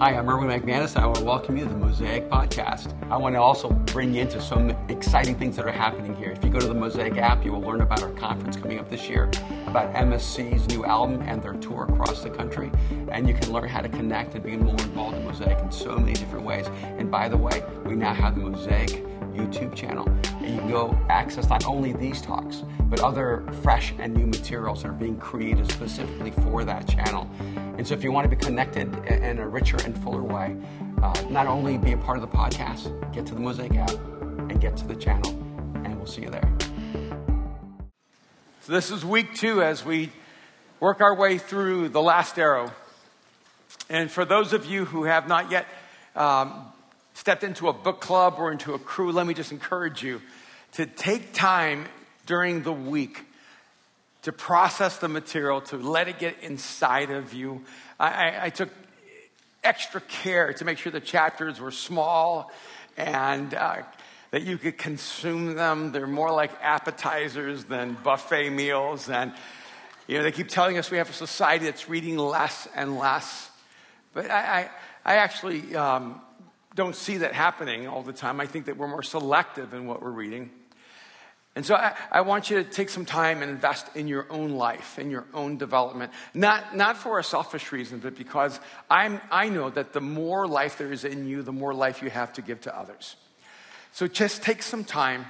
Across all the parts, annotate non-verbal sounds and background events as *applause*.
Hi, I'm Erwin McManus. And I want to welcome you to the Mosaic Podcast. I want to also bring you into some exciting things that are happening here. If you go to the Mosaic app, you will learn about our conference coming up this year, about MSC's new album and their tour across the country. And you can learn how to connect and be more involved in Mosaic in so many different ways. And by the way, we now have the Mosaic YouTube channel. And you can go access not only these talks, but other fresh and new materials that are being created specifically for that channel. And so if you want to be connected in a richer and fuller way, uh, not only be a part of the podcast, get to the Mosaic app and get to the channel, and we'll see you there. So this is week two as we work our way through the last arrow. And for those of you who have not yet um, stepped into a book club or into a crew, let me just encourage you to take time during the week to process the material, to let it get inside of you. I, I, I took extra care to make sure the chapters were small and uh, that you could consume them. They're more like appetizers than buffet meals. And, you know, they keep telling us we have a society that's reading less and less. But I, I, I actually um, don't see that happening all the time. I think that we're more selective in what we're reading. And so I, I, want you to take some time and invest in your own life, in your own development. Not, not for a selfish reason, but because I'm, I know that the more life there is in you, the more life you have to give to others. So just take some time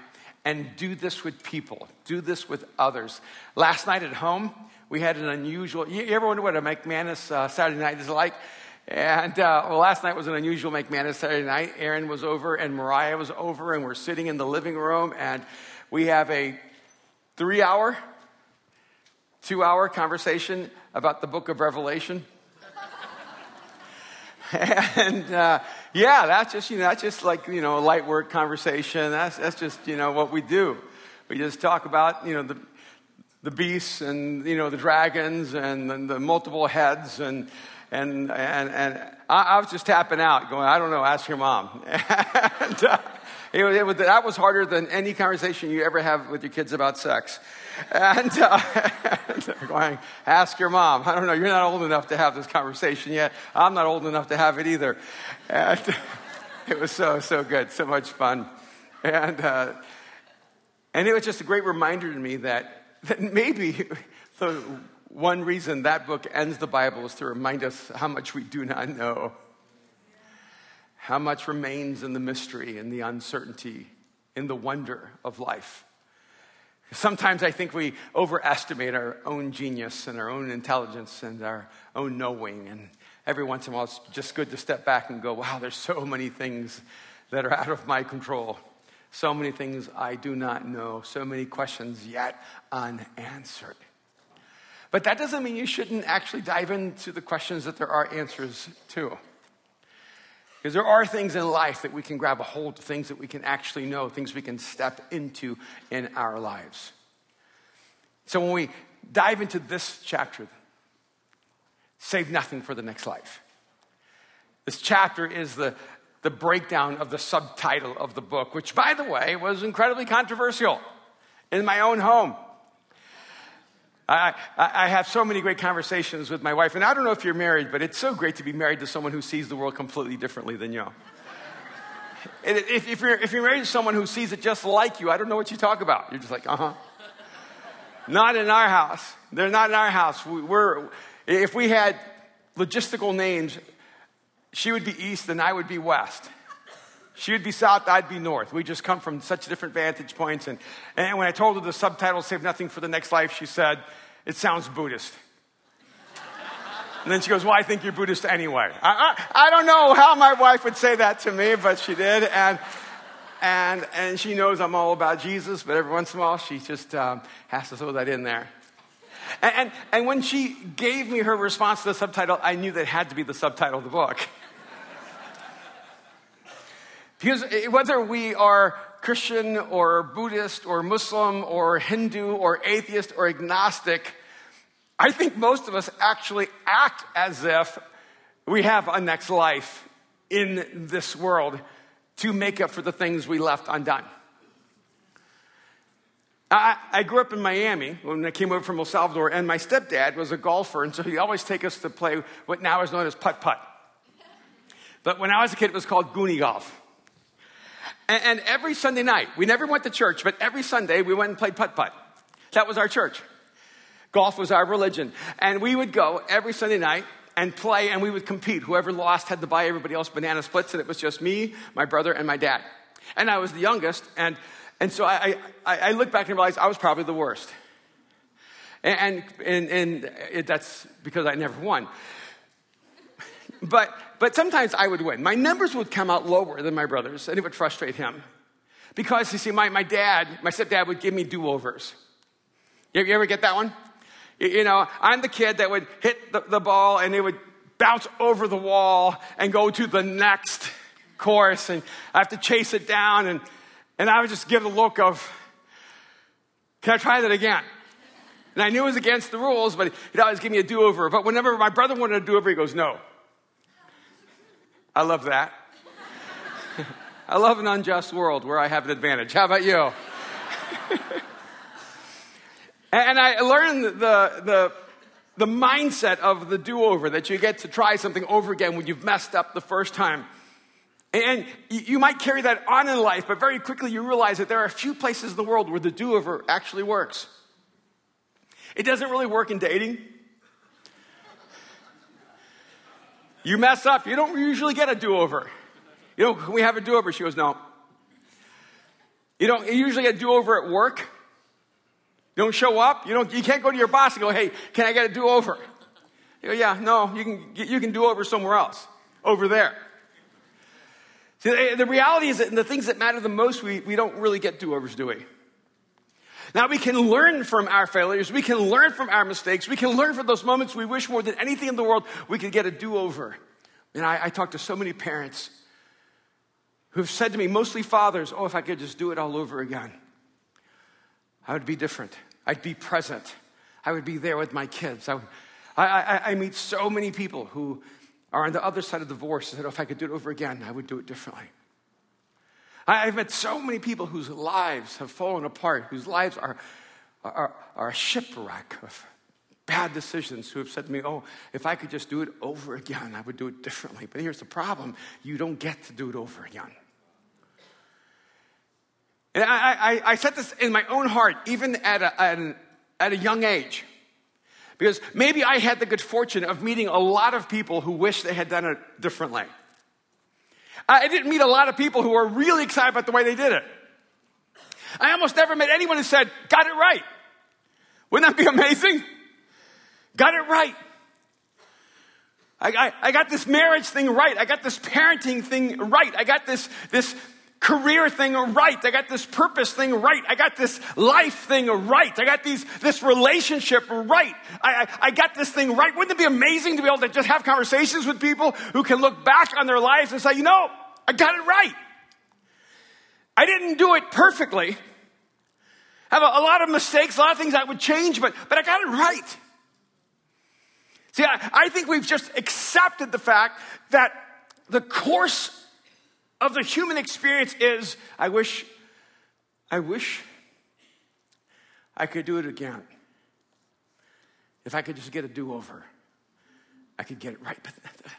and do this with people, do this with others. Last night at home, we had an unusual, you ever wonder what a McManus uh, Saturday night is like? And uh, well, last night was an unusual McManus Saturday night. Aaron was over and Mariah was over, and we're sitting in the living room, and we have a three hour, two hour conversation about the book of Revelation. *laughs* and uh, yeah, that's just, you know, that's just like, you know, a light word conversation. That's, that's just, you know, what we do. We just talk about, you know, the, the beasts and, you know, the dragons and, and the multiple heads and, and, and, and I, I, was just tapping out, going, I don't know, ask your mom. *laughs* and, uh, it, it was, that was harder than any conversation you ever have with your kids about sex. And, uh, *laughs* going, ask your mom. I don't know, you're not old enough to have this conversation yet. I'm not old enough to have it either. And *laughs* it was so, so good, so much fun. And, uh, and it was just a great reminder to me that, that maybe *laughs* the one reason that book ends the Bible is to remind us how much we do not know, how much remains in the mystery and the uncertainty, in the wonder of life. Sometimes I think we overestimate our own genius and our own intelligence and our own knowing. And every once in a while, it's just good to step back and go, wow, there's so many things that are out of my control. So many things I do not know. So many questions yet unanswered. But that doesn't mean you shouldn't actually dive into the questions that there are answers to. Because there are things in life that we can grab a hold of, things that we can actually know, things we can step into in our lives. So when we dive into this chapter, save nothing for the next life. This chapter is the, the breakdown of the subtitle of the book, which, by the way, was incredibly controversial in my own home. I, I, have so many great conversations with my wife, and I don't know if you're married, but it's so great to be married to someone who sees the world completely differently than you. *laughs* if, if, you're, if you're married to someone who sees it just like you, I don't know what you talk about. You're just like, uh huh. not in our house. They're not in our house. We, we're, if we had logistical names, she would be east and I would be west. She would be south, I'd be north. We just come from such different vantage points. And, and when I told her the subtitle, Save Nothing for the Next Life, she said, It sounds Buddhist. And then she goes, Well, I think you're Buddhist anyway. I, I, I, don't know how my wife would say that to me, but she did. And, and, and she knows I'm all about Jesus, but every once in a while she just um, has to throw that in there. And, and, and when she gave me her response to the subtitle, I knew that had to be the subtitle of the book. Whether we are Christian or Buddhist or Muslim or Hindu or atheist or agnostic, I think most of us actually act as if we have a next life in this world to make up for the things we left undone. I, I, grew up in Miami when I came over from El Salvador, and my stepdad was a golfer, and so he'd always take us to play what now is known as putt putt. But when I was a kid, it was called Goofy Golf. And, every Sunday night, we never went to church, but every Sunday we went and played putt putt. That was our church. Golf was our religion. And we would go every Sunday night and play, and we would compete. Whoever lost had to buy everybody else banana splits, and it was just me, my brother, and my dad. And I was the youngest, and, and so I, I, I look back and realize I was probably the worst. And, and, and it, that's because I never won. But, but sometimes I would win. My numbers would come out lower than my brother's, and it would frustrate him. Because, you see, my, my dad, my stepdad would give me do overs. You, you ever get that one? You know, I'm the kid that would hit the, the ball and it would bounce over the wall and go to the next course, and I have to chase it down, and, and I would just give the look of, can I try that again? And I knew it was against the rules, but he'd always give me a do over. But whenever my brother wanted a do over, he goes, no. I love that. *laughs* I love an unjust world where I have an advantage. How about you? *laughs* and I learned the, the, the mindset of the do over that you get to try something over again when you've messed up the first time. And you might carry that on in life, but very quickly you realize that there are a few places in the world where the do over actually works. It doesn't really work in dating. You mess up, you don't usually get a do over. You know, can we have a do over? She goes, no. You don't you usually get a do over at work. You don't show up. You, don't, you can't go to your boss and go, hey, can I get a do over? You go, yeah, no, you can, you can do over somewhere else, over there. See, the reality is that in the things that matter the most, we, we don't really get do overs, do we? Now, we can learn from our failures. We can learn from our mistakes. We can learn from those moments we wish more than anything in the world we could get a do over. And I, I talk to so many parents who've said to me, mostly fathers, oh, if I could just do it all over again, I would be different. I'd be present. I would be there with my kids. I, I, I, I meet so many people who are on the other side of divorce and said, oh, if I could do it over again, I would do it differently. I've met so many people whose lives have fallen apart, whose lives are, are, are a shipwreck of bad decisions, who have said to me, Oh, if I could just do it over again, I would do it differently. But here's the problem you don't get to do it over again. And I, I, I set this in my own heart, even at a, at, an, at a young age. Because maybe I had the good fortune of meeting a lot of people who wish they had done it differently. I didn't meet a lot of people who were really excited about the way they did it. I almost never met anyone who said, got it right. Wouldn't that be amazing? Got it right. I, I, I, got this marriage thing right. I got this parenting thing right. I got this, this career thing right. I got this purpose thing right. I got this life thing right. I got these, this relationship right. I, I, I, got this thing right. Wouldn't it be amazing to be able to just have conversations with people who can look back on their lives and say, you know, I got it right. I didn't do it perfectly. I have a, a lot of mistakes, a lot of things I would change, but, but I got it right. See, I, I think we've just accepted the fact that the course of the human experience is I wish, I wish I could do it again. If I could just get a do over, I could get it right. But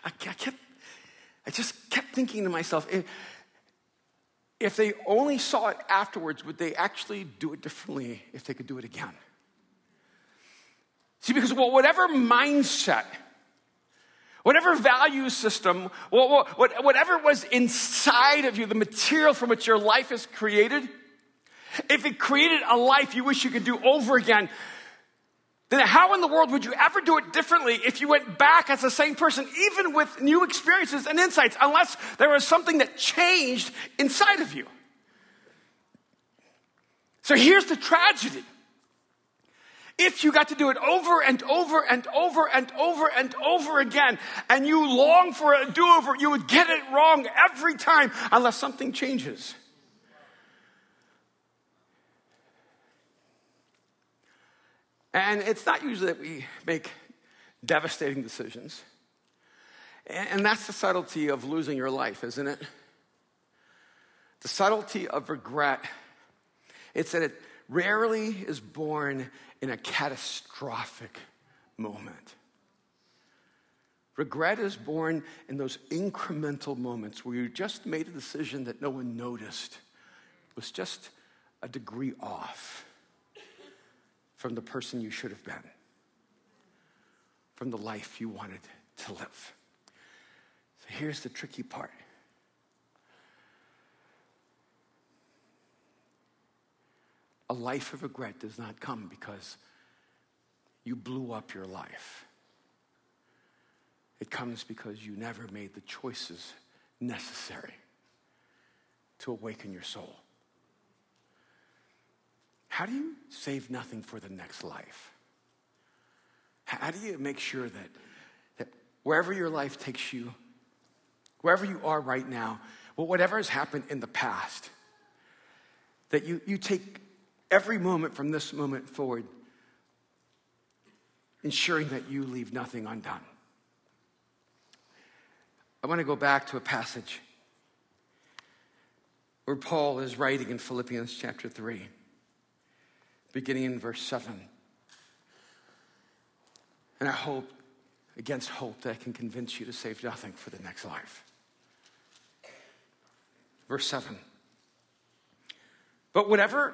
I kept, I just kept thinking to myself, if, if they only saw it afterwards, would they actually do it differently if they could do it again? See, because well, whatever mindset Whatever value system, whatever was inside of you, the material from which your life is created, if it created a life you wish you could do over again, then how in the world would you ever do it differently if you went back as the same person, even with new experiences and insights, unless there was something that changed inside of you? So here's the tragedy if you got to do it over and over and over and over and over again, and you long for a do over, you would get it wrong every time unless something changes. And it's not usually that we make devastating decisions. And that's the subtlety of losing your life, isn't it? The subtlety of regret. It's that it rarely is born in a catastrophic moment. Regret is born in those incremental moments where you just made a decision that no one noticed. It was just a degree off from the person you should have been, from the life you wanted to live. So here's the tricky part. Life of regret does not come because you blew up your life. It comes because you never made the choices necessary to awaken your soul. How do you save nothing for the next life? How do you make sure that, that wherever your life takes you, wherever you are right now, well, whatever has happened in the past, that you, you take every moment from this moment forward, ensuring that you leave nothing undone? I want to go back to a passage where Paul is writing in Philippians chapter 3, beginning in verse 7. And I hope, against hope, that I can convince you to save nothing for the next life. Verse 7. But whatever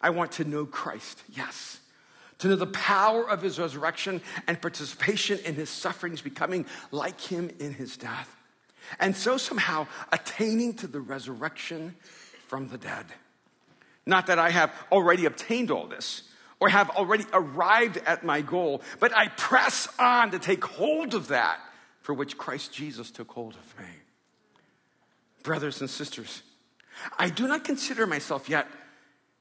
I want to know Christ, yes to know the power of his resurrection and participation in his sufferings, becoming like him in his death. And so somehow attaining to the resurrection from the dead. Not that I have already obtained all this or have already arrived at my goal, but I press on to take hold of that for which Christ Jesus took hold of me. Brothers and sisters, I do not consider myself yet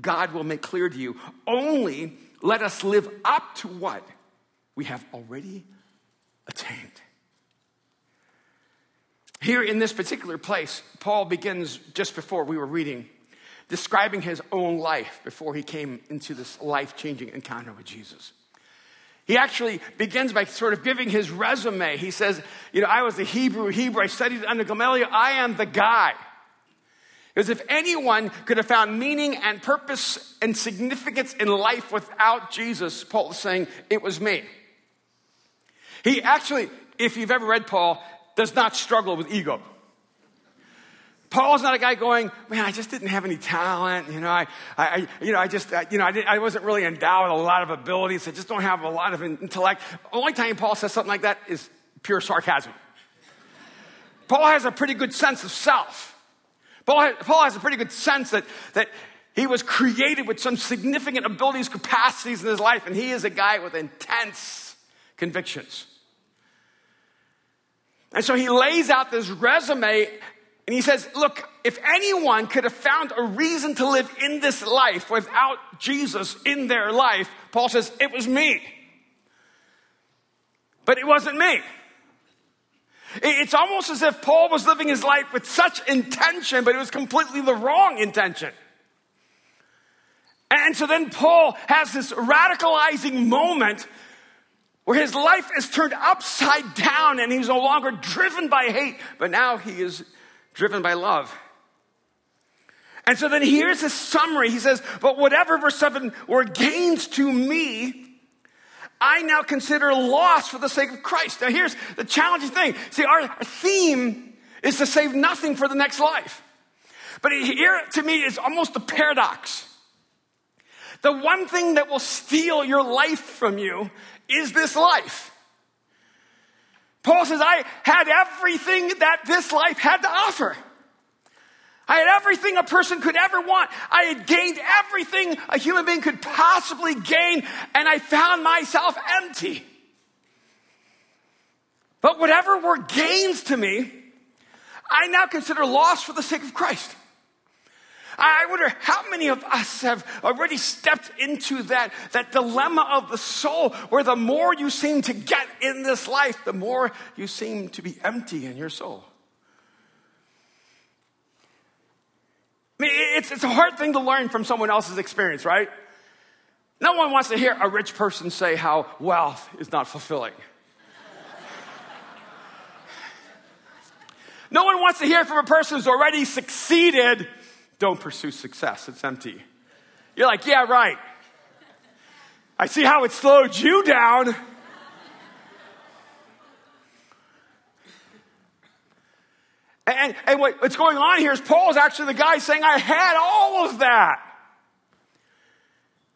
God will make clear to you. Only let us live up to what we have already attained. Here in this particular place, Paul begins just before we were reading, describing his own life before he came into this life changing encounter with Jesus. He actually begins by sort of giving his resume. He says, You know, I was a Hebrew, Hebrew, I studied under Gamaliel, I am the guy. Because if anyone could have found meaning and purpose and significance in life without Jesus, Paul is saying, it was me. He actually, if you've ever read Paul, does not struggle with ego. Paul's not a guy going, man, I just didn't have any talent. You know, I, I you know, I just, I, you know, I, did, I wasn't really endowed with a lot of abilities. I just don't have a lot of intellect. Only time Paul says something like that is pure sarcasm. Paul has a pretty good sense of self. Paul, Paul has a pretty good sense that, that he was created with some significant abilities, capacities in his life, and he is a guy with intense convictions. And so he lays out this resume and he says, Look, if anyone could have found a reason to live in this life without Jesus in their life, Paul says, It was me. But it wasn't me. It's almost as if Paul was living his life with such intention, but it was completely the wrong intention. And so then Paul has this radicalizing moment where his life is turned upside down and he's no longer driven by hate, but now he is driven by love. And so then here's his summary. He says, But whatever, verse 7, were gains to me, I now consider loss for the sake of Christ. Now, here's the challenging thing. See, our theme is to save nothing for the next life. But here, to me, is almost a paradox. The one thing that will steal your life from you is this life. Paul says, I had everything that this life had to offer. I had everything a person could ever want. I had gained everything a human being could possibly gain, and I found myself empty. But whatever were gains to me, I now consider loss for the sake of Christ. I wonder how many of us have already stepped into that, that dilemma of the soul where the more you seem to get in this life, the more you seem to be empty in your soul. I mean, it's, it's a hard thing to learn from someone else's experience, right? No one wants to hear a rich person say how wealth is not fulfilling. no one wants to hear from a person who's already succeeded don't pursue success, it's empty. You're like, yeah, right. I see how it slowed you down. And, and what's going on here is Paul is actually the guy saying, I had all of that.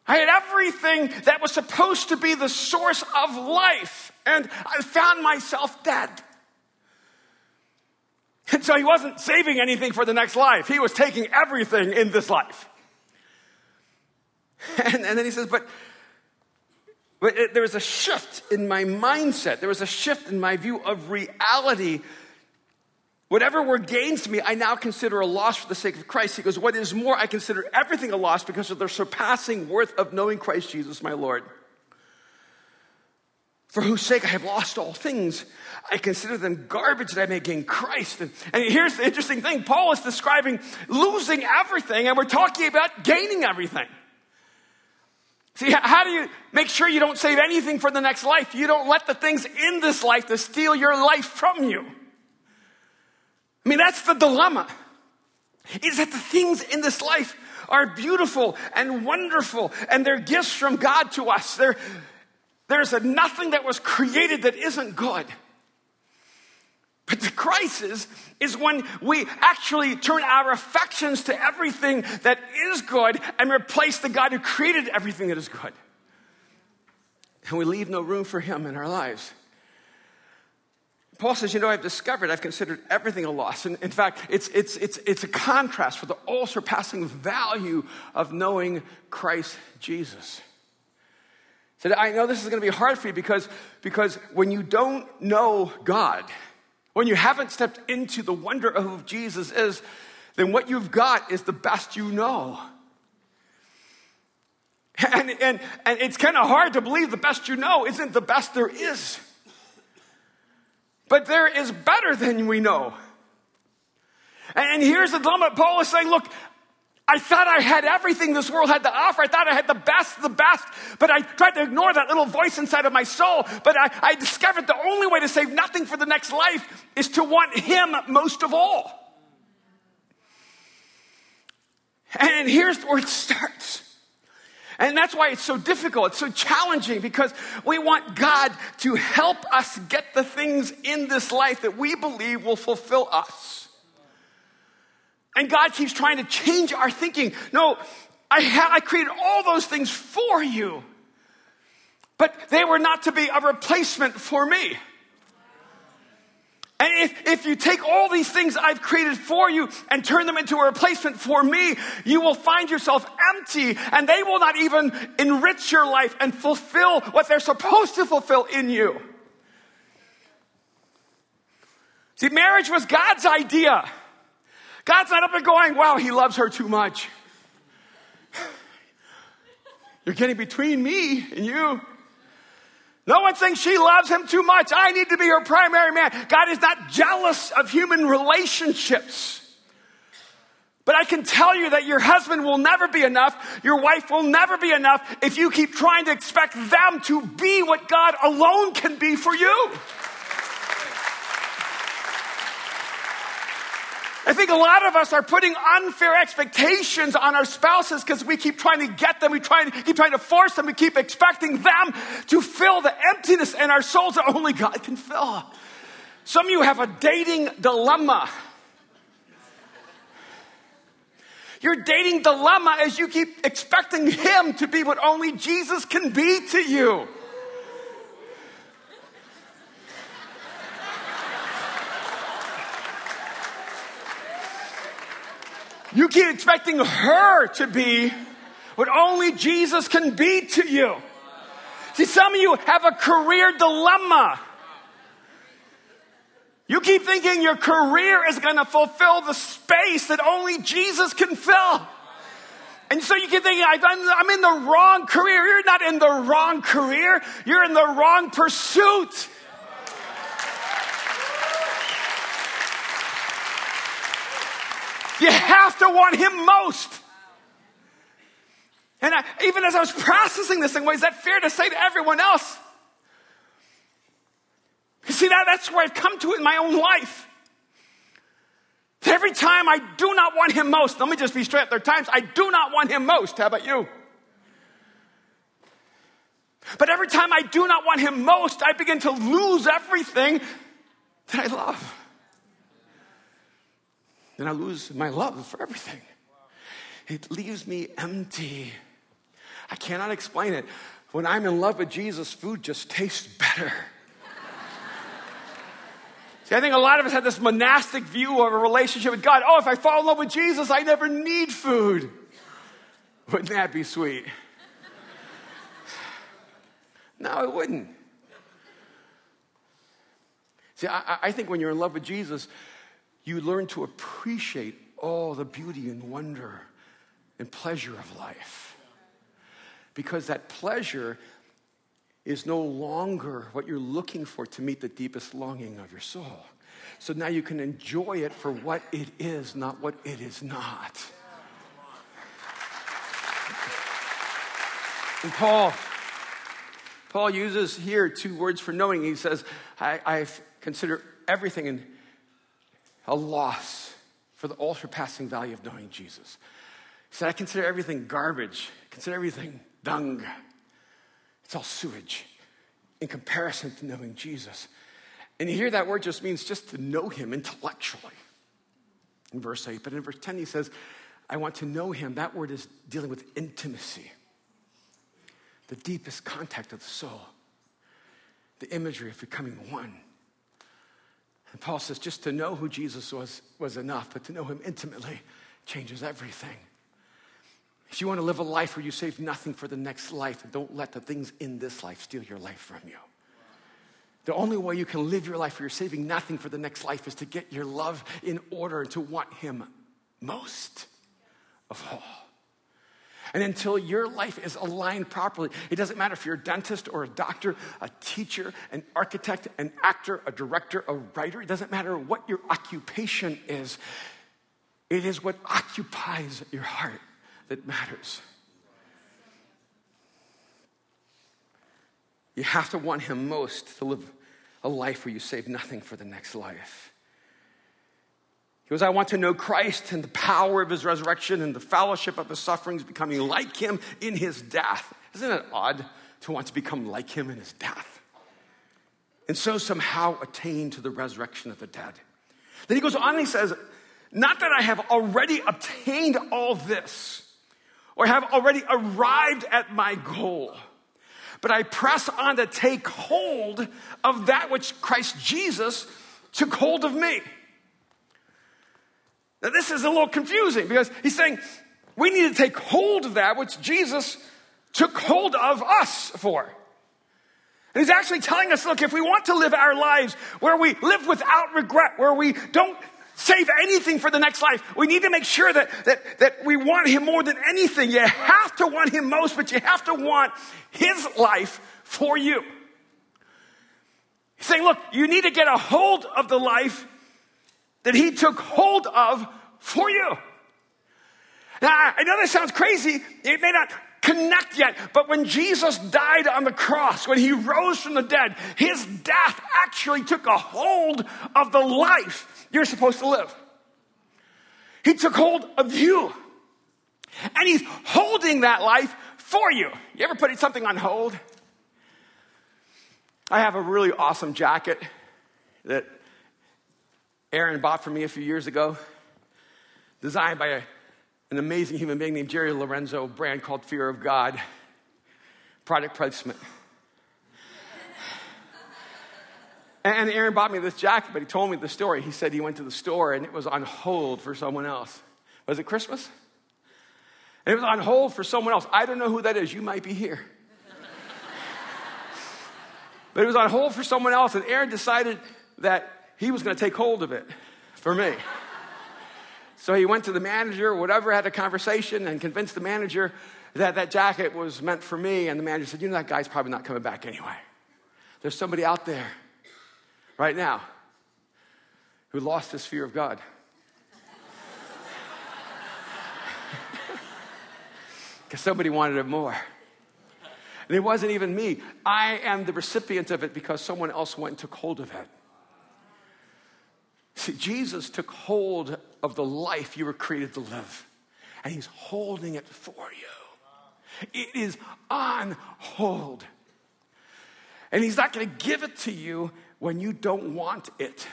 I had everything that was supposed to be the source of life, and I found myself dead. And so he wasn't saving anything for the next life. He was taking everything in this life. *laughs* And, and then he says, but, but it, there was a shift in my mindset. There was a shift in my view of reality. Whatever were gains to me, I now consider a loss for the sake of Christ. He goes, What is more, I consider everything a loss because of the surpassing worth of knowing Christ Jesus, my Lord for whose sake I have lost all things. I consider them garbage that I may gain Christ. And, here's the interesting thing Paul is describing losing everything, and we're talking about gaining everything. See, how do you make sure you don't save anything for the next life? You don't let the things in this life to steal your life from you. I mean, that's the dilemma. Is that the things in this life are beautiful and wonderful, and they're gifts from God to us. They're, there's nothing that was created that isn't good. But the crisis is when we actually turn our affections to everything that is good and replace the God who created everything that is good. And we leave no room for Him in our lives. Paul says, You know, I've discovered, I've considered everything a loss. And in fact, it's, it's, it's, it's a contrast for the all surpassing value of knowing Christ Jesus said, I know this is going to be hard for you because, because when you don't know God, when you haven't stepped into the wonder of who Jesus is, then what you've got is the best you know. And, and, and it's kind of hard to believe the best you know isn't the best there is. But there is better than we know. And here's the dilemma. Paul is saying, look, I thought I had everything this world had to offer. I thought I had the best, the best, but I tried to ignore that little voice inside of my soul. But I, I discovered the only way to save nothing for the next life is to want Him most of all. And here's where it starts. And that's why it's so difficult. It's so challenging because we want God to help us get the things in this life that we believe will fulfill us. And God keeps trying to change our thinking. No, I, ha- I created all those things for you, but they were not to be a replacement for me. And if, if you take all these things I've created for you and turn them into a replacement for me, you will find yourself empty and they will not even enrich your life and fulfill what they're supposed to fulfill in you. See, marriage was God's idea. God's not up and going, wow, he loves her too much. *sighs* You're getting between me and you. No one thinks she loves him too much. I need to be her primary man. God is not jealous of human relationships. But I can tell you that your husband will never be enough. Your wife will never be enough if you keep trying to expect them to be what God alone can be for you. I think a lot of us are putting unfair expectations on our spouses because we keep trying to get them, we try keep trying to force them, we keep expecting them to fill the emptiness in our souls that only God can fill. Some of you have a dating dilemma. Your dating dilemma is you keep expecting him to be what only Jesus can be to you. You keep expecting her to be what only Jesus can be to you. See, some of you have a career dilemma. You keep thinking your career is going to fulfill the space that only Jesus can fill. And so you keep thinking, I'm in the wrong career. You're not in the wrong career. You're in the wrong pursuit. You have to want Him most. And I, even as I was processing this in is that fair to say to everyone else? You see, that, that's where I've come to in my own life. Every time I do not want him most, let me just be straight, there are times I do not want him most. How about you? But every time I do not want him most, I begin to lose everything that I love. Then I lose my love for everything. It leaves me empty. I cannot explain it. When I'm in love with Jesus, food just tastes better. *laughs* See, I think a lot of us have this monastic view of a relationship with God. Oh, if I fall in love with Jesus, I never need food. Wouldn't that be sweet? *sighs* No, it wouldn't. See, I, I, think when you're in love with Jesus, you learn to appreciate all the beauty and wonder and pleasure of life. Because that pleasure is no longer what you're looking for to meet the deepest longing of your soul. So now you can enjoy it for what it is, not what it is not. And Paul, Paul uses here two words for knowing. He says, I, I consider everything in a loss for the all surpassing value of knowing Jesus. He said, I consider everything garbage, consider everything dung. It's all sewage in comparison to knowing Jesus. And you hear that word just means just to know him intellectually in verse 8. But in verse 10, he says, I want to know him. That word is dealing with intimacy, the deepest contact of the soul, the imagery of becoming one. And Paul says, just to know who Jesus was was enough, but to know him intimately changes everything. If you want to live a life where you save nothing for the next life, don't let the things in this life steal your life from you. The only way you can live your life where you're saving nothing for the next life is to get your love in order and to want Him most of all. And until your life is aligned properly, it doesn't matter if you're a dentist or a doctor, a teacher, an architect, an actor, a director, a writer, it doesn't matter what your occupation is, it is what occupies your heart that matters. You have to want Him most to live a life where you save nothing for the next life. He goes, I want to know Christ and the power of his resurrection and the fellowship of his sufferings, becoming like him in his death. Isn't it odd to want to become like him in his death? And so somehow attain to the resurrection of the dead. Then he goes on and he says, Not that I have already obtained all this or have already arrived at my goal, but I press on to take hold of that which Christ Jesus took hold of me. Now, this is a little confusing because he's saying we need to take hold of that which Jesus took hold of us for. And he's actually telling us look, if we want to live our lives where we live without regret, where we don't save anything for the next life, we need to make sure that, that, that we want him more than anything. You have to want him most, but you have to want his life for you. He's saying, look, you need to get a hold of the life that he took hold of for you. Now, I know this sounds crazy. It may not connect yet, but when Jesus died on the cross, when he rose from the dead, his death actually took a hold of the life you're supposed to live. He took hold of you. And he's holding that life for you. You ever put something on hold? I have a really awesome jacket that Aaron bought for me a few years ago, designed by a, an amazing human being named Jerry Lorenzo, brand called Fear of God. Product placement. And Aaron bought me this jacket, but he told me the story. He said he went to the store and it was on hold for someone else. Was it Christmas? And it was on hold for someone else. I don't know who that is. You might be here. *laughs* but it was on hold for someone else, and Aaron decided that he was going to take hold of it for me. so he went to the manager, whatever, had a conversation, and convinced the manager that that jacket was meant for me. And the manager said, You know, that guy's probably not coming back anyway. There's somebody out there right now who lost his fear of God. *laughs* Because somebody wanted it more. And it wasn't even me. I am the recipient of it because someone else went and took hold of it. Jesus took hold of the life you were created to live, and He's holding it for you. It is on hold. And He's not going to give it to you when you don't want it.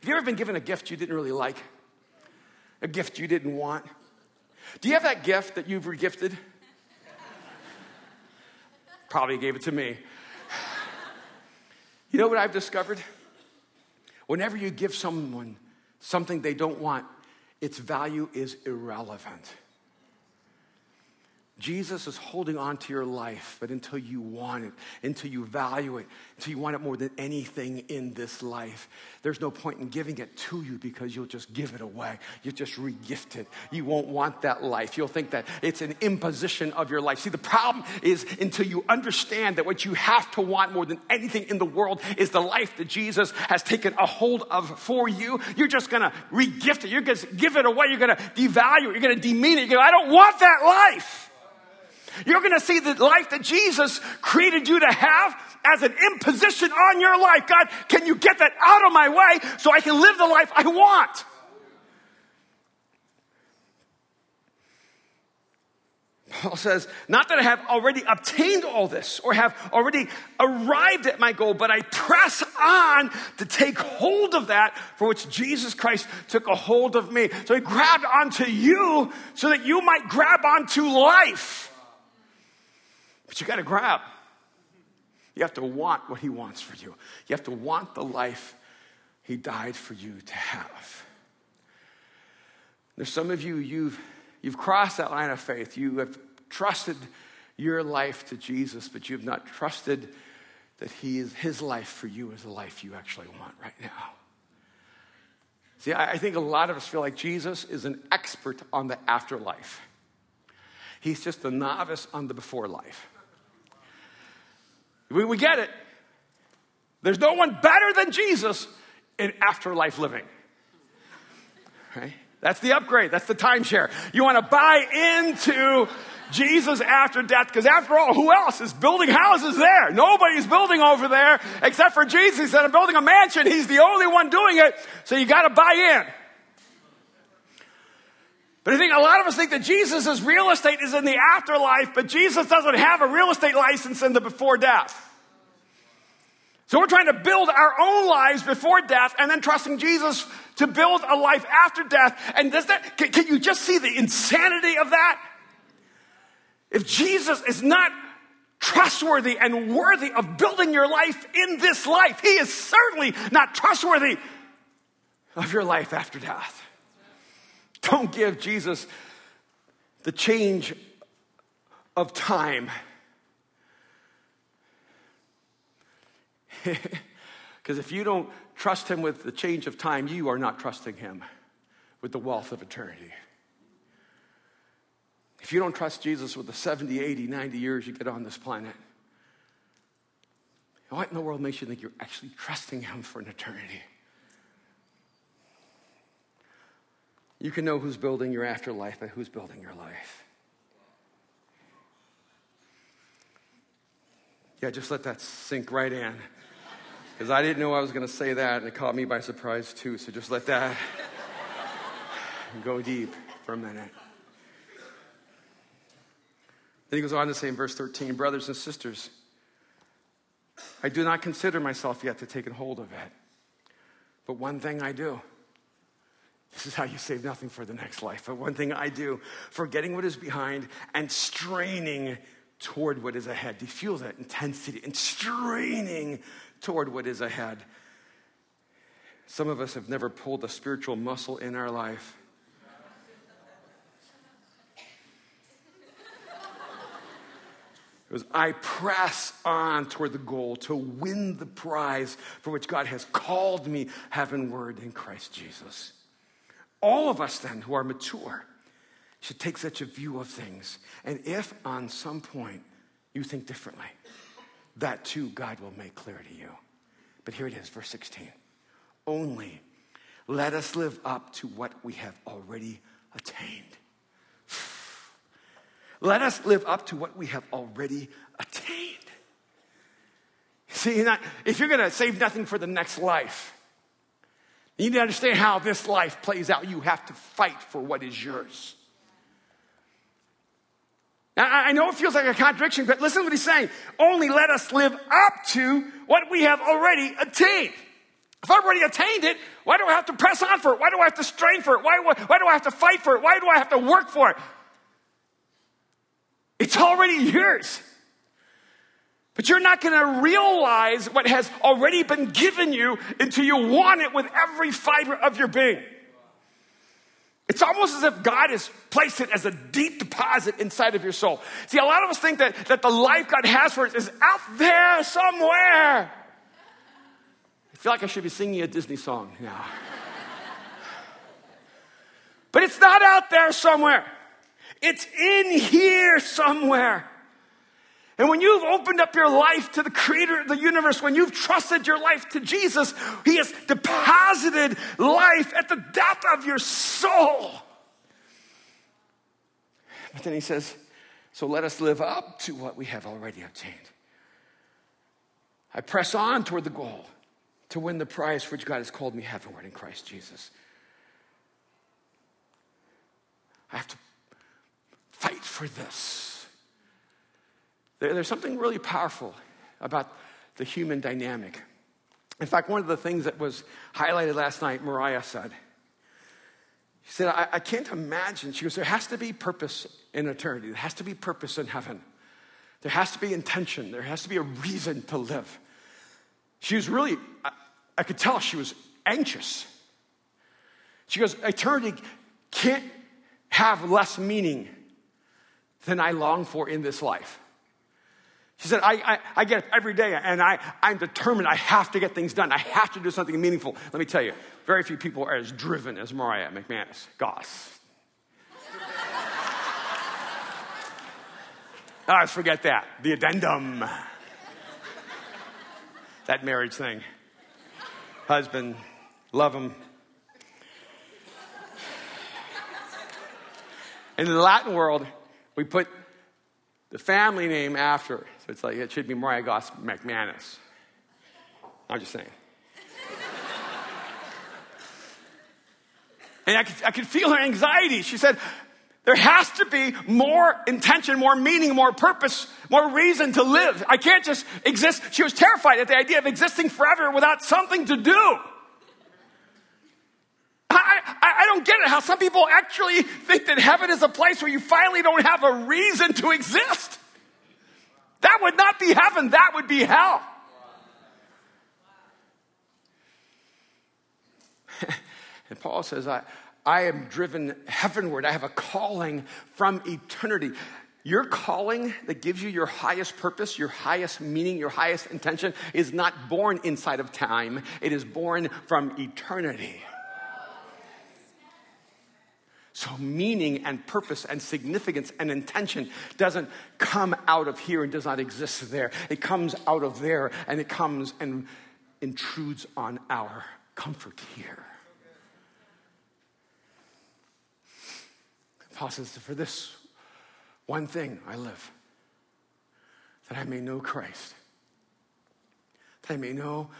Have you ever been given a gift you didn't really like? A gift you didn't want? Do you have that gift that you've regifted? Probably gave it to me. You know what I've discovered? Whenever you give someone something they don't want, its value is irrelevant. Jesus is holding on to your life, but until you want it, until you value it, until you want it more than anything in this life, there's no point in giving it to you because you'll just give it away. You just regift it. You won't want that life. You'll think that it's an imposition of your life. See, the problem is until you understand that what you have to want more than anything in the world is the life that Jesus has taken a hold of for you, you're just gonna regift it. You're gonna give it away. You're gonna devalue it. You're gonna demean it. You're gonna, I don't want that life. You're going to see the life that Jesus created you to have as an imposition on your life. God, can you get that out of my way so I can live the life I want? Paul says, not that I have already obtained all this or have already arrived at my goal, but I press on to take hold of that for which Jesus Christ took a hold of me. So he grabbed onto you so that you might grab onto life. But you got to grab. You have to want what He wants for you. You have to want the life He died for you to have. There's some of you, you've, you've crossed that line of faith. You have trusted your life to Jesus, but you have not trusted that he is, His life for you is the life you actually want right now. See, I, I think a lot of us feel like Jesus is an expert on the afterlife. He's just a novice on the before life. We, we get it. There's no one better than Jesus in afterlife living. Right? That's the upgrade. That's the timeshare. You want to buy into Jesus after death because after all, who else is building houses there? Nobody's building over there except for Jesus. Said, I'm building a mansion. He's the only one doing it. So you got to buy in. But I think a lot of us think that Jesus' real estate is in the afterlife, but Jesus doesn't have a real estate license in the before death. So we're trying to build our own lives before death and then trusting Jesus to build a life after death. And does that, can, can you just see the insanity of that? If Jesus is not trustworthy and worthy of building your life in this life, he is certainly not trustworthy of your life after death. Don't give Jesus the change of time. *laughs* Because if you don't trust him with the change of time, you are not trusting him with the wealth of eternity. If you don't trust Jesus with the 70, 80, 90 years you get on this planet, what in the world makes you think you're actually trusting him for an eternity? You can know who's building your afterlife by who's building your life. Yeah, just let that sink right in. Because I didn't know I was going to say that, and it caught me by surprise too. So just let that *laughs* go deep for a minute. Then he goes on to say in verse 13, brothers and sisters, I do not consider myself yet to take a hold of it. But one thing I do. This is how you save nothing for the next life. But one thing I do, forgetting what is behind and straining toward what is ahead. Do you feel that intensity and straining toward what is ahead? Some of us have never pulled a spiritual muscle in our life. It was, I press on toward the goal to win the prize for which God has called me heavenward in Christ Jesus. All of us, then, who are mature, should take such a view of things. And if on some point you think differently, that too God will make clear to you. But here it is, verse 16. Only let us live up to what we have already attained. Let us live up to what we have already attained. See, if you're going to save nothing for the next life, you need to understand how this life plays out. You have to fight for what is yours. Now, I know it feels like a contradiction, but listen to what he's saying. Only let us live up to what we have already attained. If I've already attained it, why do I have to press on for it? Why do I have to strain for it? Why, why, why do I have to fight for it? Why do I have to work for it? It's already yours. But you're not going to realize what has already been given you until you want it with every fiber of your being. It's almost as if God has placed it as a deep deposit inside of your soul. See, a lot of us think that, that the life God has for us is out there somewhere. I feel like I should be singing a Disney song now. but it's not out there somewhere. It's in here somewhere. And when you've opened up your life to the creator of the universe, when you've trusted your life to Jesus, He has deposited life at the depth of your soul. But then He says, So let us live up to what we have already obtained. I press on toward the goal to win the prize for which God has called me heavenward in Christ Jesus. I have to fight for this. There, there's something really powerful about the human dynamic. In fact, one of the things that was highlighted last night, Mariah said, she said, I, I can't imagine. She goes, There has to be purpose in eternity, there has to be purpose in heaven, there has to be intention, there has to be a reason to live. She was really, I, I could tell she was anxious. She goes, Eternity can't have less meaning than I long for in this life. She said, I, I, I, get up every day and I, I'm determined I have to get things done. I have to do something meaningful. Let me tell you, very few people are as driven as Mariah McManus. Goss. *laughs* oh, forget that. The addendum. that marriage thing. Husband, love him. In the Latin world, we put the family name after. So it's like it should be Mariah Goss McManus. I'm just saying. and I could, I could feel her anxiety. She said, there has to be more intention, more meaning, more purpose, more reason to live. I can't just exist. She was terrified at the idea of existing forever without something to do. I, I, I, don't get it how some people actually think that heaven is a place where you finally don't have a reason to exist. That would not be heaven, that would be hell. *laughs* and Paul says, I, I am driven heavenward. I have a calling from eternity. Your calling that gives you your highest purpose, your highest meaning, your highest intention is not born inside of time, it is born from eternity. So, meaning and purpose and significance and intention doesn't come out of here and does not exist there. It comes out of there and it comes and intrudes on our comfort here. Paul says, For this one thing I live, that I may know Christ, that I may know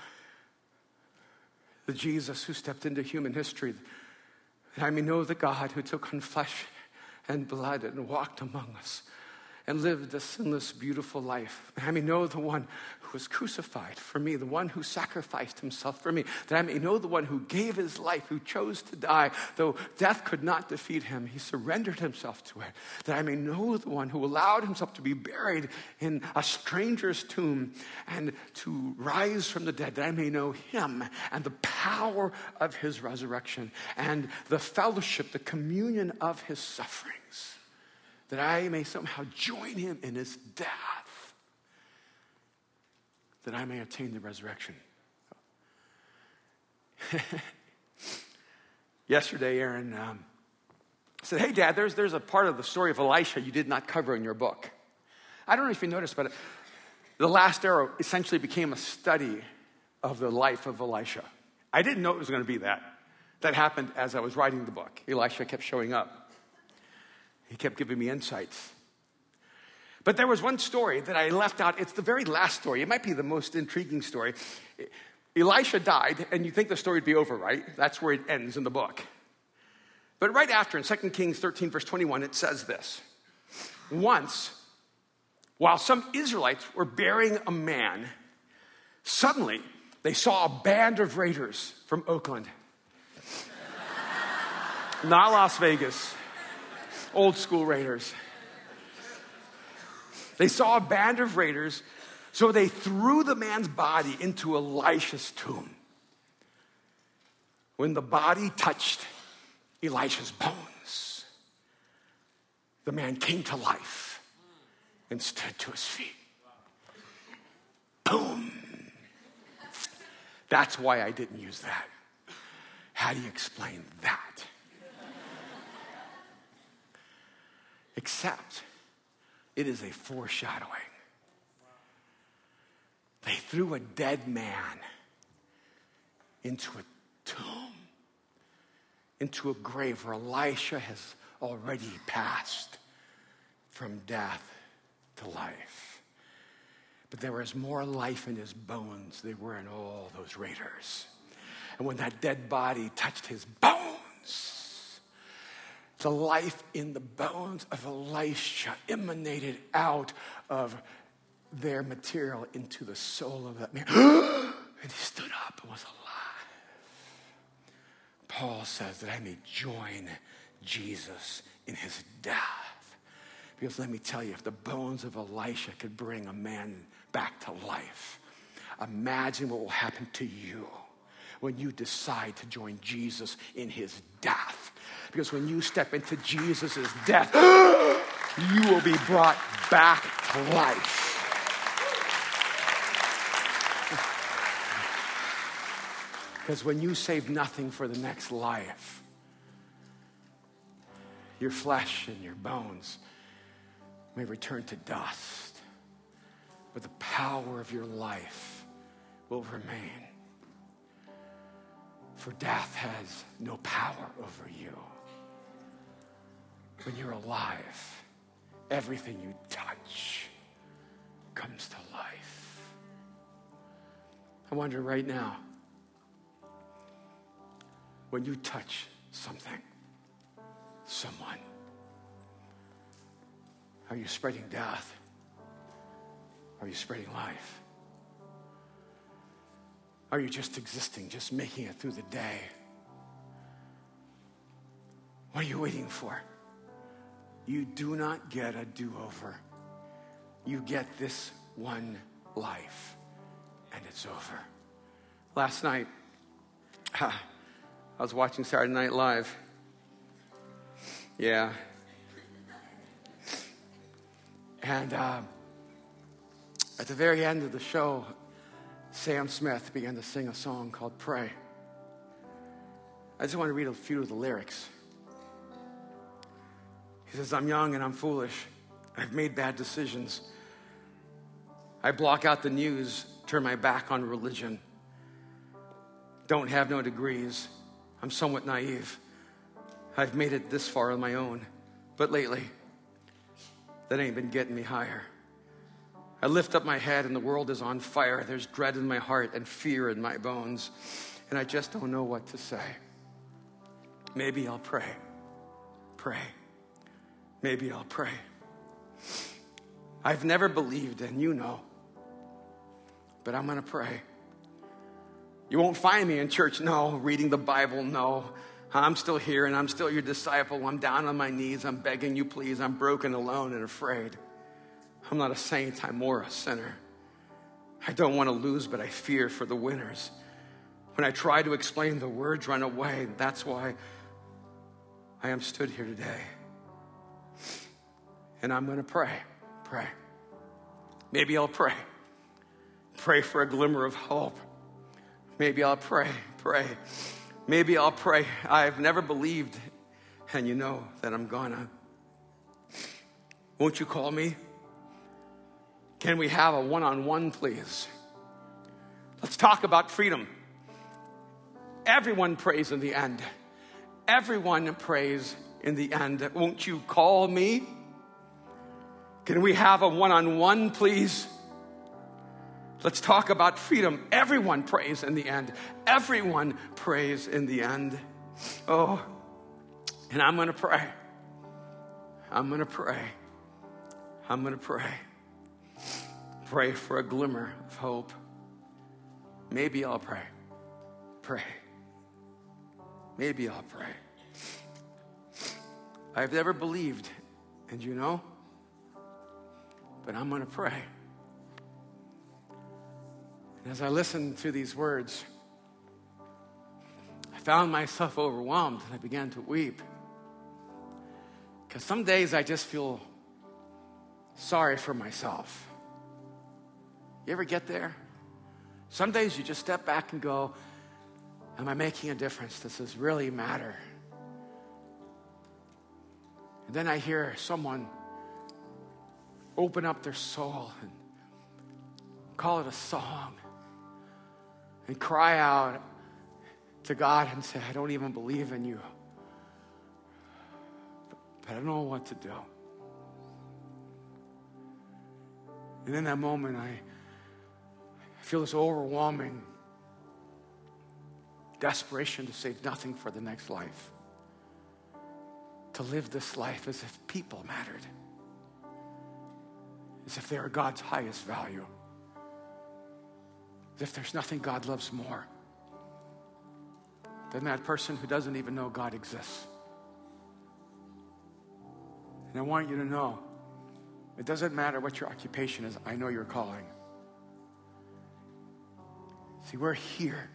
the Jesus who stepped into human history that I may know the God who took on flesh and blood and walked among us and lived a sinless, beautiful life. I may know the one who was crucified for me, the one who sacrificed himself for me, that I may know the one who gave his life, who chose to die, though death could not defeat him. He surrendered himself to it. That I may know the one who allowed himself to be buried in a stranger's tomb and to rise from the dead, that I may know him and the power of his resurrection and the fellowship, the communion of his sufferings that I may somehow join him in his death, that I may attain the resurrection. *laughs* Yesterday, Aaron um, said, Hey, Dad, there's, there's a part of the story of Elisha you did not cover in your book. I don't know if you noticed, but the last arrow essentially became a study of the life of Elisha. I didn't know it was going to be that. That happened as I was writing the book. Elisha kept showing up, he kept giving me insights. But there was one story that I left out. It's the very last story. It might be the most intriguing story. Elisha died, and you think the story would be over, right? That's where it ends in the book. But right after, in 2 Kings 13, verse 21, it says this Once, while some Israelites were burying a man, suddenly they saw a band of raiders from Oakland. *laughs* Not Las Vegas, old school raiders. They saw a band of raiders, so they threw the man's body into Elisha's tomb. When the body touched Elisha's bones, the man came to life and stood to his feet. Boom. That's why I didn't use that. How do you explain that? Except it is a foreshadowing. They threw a dead man into a tomb, into a grave where Elisha has already passed from death to life. But there was more life in his bones than were in all those raiders. And when that dead body touched his bones, the life in the bones of Elisha emanated out of their material into the soul of that man. *gasps* and he stood up and was alive. Paul says that I may join Jesus in his death. Because let me tell you, if the bones of Elisha could bring a man back to life, imagine what will happen to you when you decide to join Jesus in his death. Because when you step into Jesus' death, *gasps* you will be brought back to life. *laughs* Because when you save nothing for the next life, your flesh and your bones may return to dust, but the power of your life will remain. For death has no power over you. When you're alive, everything you touch comes to life. I wonder right now, when you touch something, someone, are you spreading death? Are you spreading life? Are you just existing, just making it through the day? What are you waiting for? You do not get a do over. You get this one life, and it's over. Last night, *sighs* I was watching Saturday Night Live. Yeah. And uh, at the very end of the show, Sam Smith began to sing a song called Pray. I just want to read a few of the lyrics. He says, I'm young and I'm foolish. I've made bad decisions. I block out the news, turn my back on religion. Don't have no degrees. I'm somewhat naive. I've made it this far on my own. But lately, that ain't been getting me higher. I lift up my head and the world is on fire. There's dread in my heart and fear in my bones. And I just don't know what to say. Maybe I'll pray. Pray. Maybe I'll pray. I've never believed, and you know, but I'm going to pray. You won't find me in church, no. Reading the Bible, no. I'm still here and I'm still your disciple. I'm down on my knees. I'm begging you, please. I'm broken, alone, and afraid. I'm not a saint, I'm more a sinner. I don't want to lose, but I fear for the winners. When I try to explain, the words run away. That's why I am stood here today. And I'm going to pray. Pray. Maybe I'll pray. Pray for a glimmer of hope. Maybe I'll pray, pray. Maybe I'll pray. I've never believed, and you know that I'm gonna. Won't you call me? Can we have a one on one, please? Let's talk about freedom. Everyone prays in the end. Everyone prays in the end. Won't you call me? Can we have a one on one, please? Let's talk about freedom. Everyone prays in the end. Everyone prays in the end. Oh, and I'm going to pray. I'm going to pray. I'm going to pray. Pray for a glimmer of hope. Maybe I'll pray. Pray. Maybe I'll pray. I've never believed, and you know, but I'm going to pray. And as I listened to these words, I found myself overwhelmed and I began to weep. Because some days I just feel sorry for myself. You ever get there? Some days you just step back and go, Am I making a difference? Does this really matter? And then I hear someone open up their soul and call it a song and cry out to God and say, I don't even believe in you, but I don't know what to do. And in that moment, I feel this overwhelming desperation to save nothing for the next life. To live this life as if people mattered, as if they are God's highest value as if there's nothing God loves more than that person who doesn't even know God exists. And I want you to know it doesn't matter what your occupation is, I know your calling. See, we're here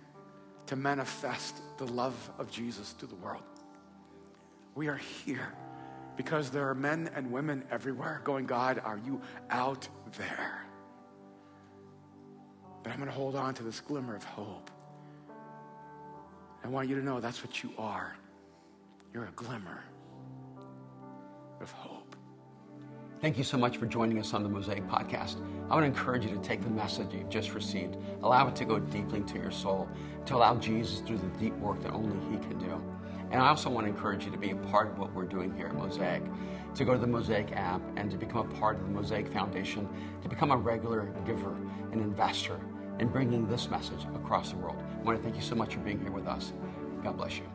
to manifest the love of Jesus to the world. We are here because there are men and women everywhere going, God, are you out there? But I'm going to hold on to this glimmer of hope. I want you to know that's what you are. You're a glimmer of hope. Thank you so much for joining us on the Mosaic Podcast. I want to encourage you to take the message you've just received, allow it to go deeply into your soul, to allow Jesus to do the deep work that only He can do. And I also want to encourage you to be a part of what we're doing here at Mosaic, to go to the Mosaic app and to become a part of the Mosaic Foundation, to become a regular giver, an investor, in bringing this message across the world. I want to thank you so much for being here with us. God bless you.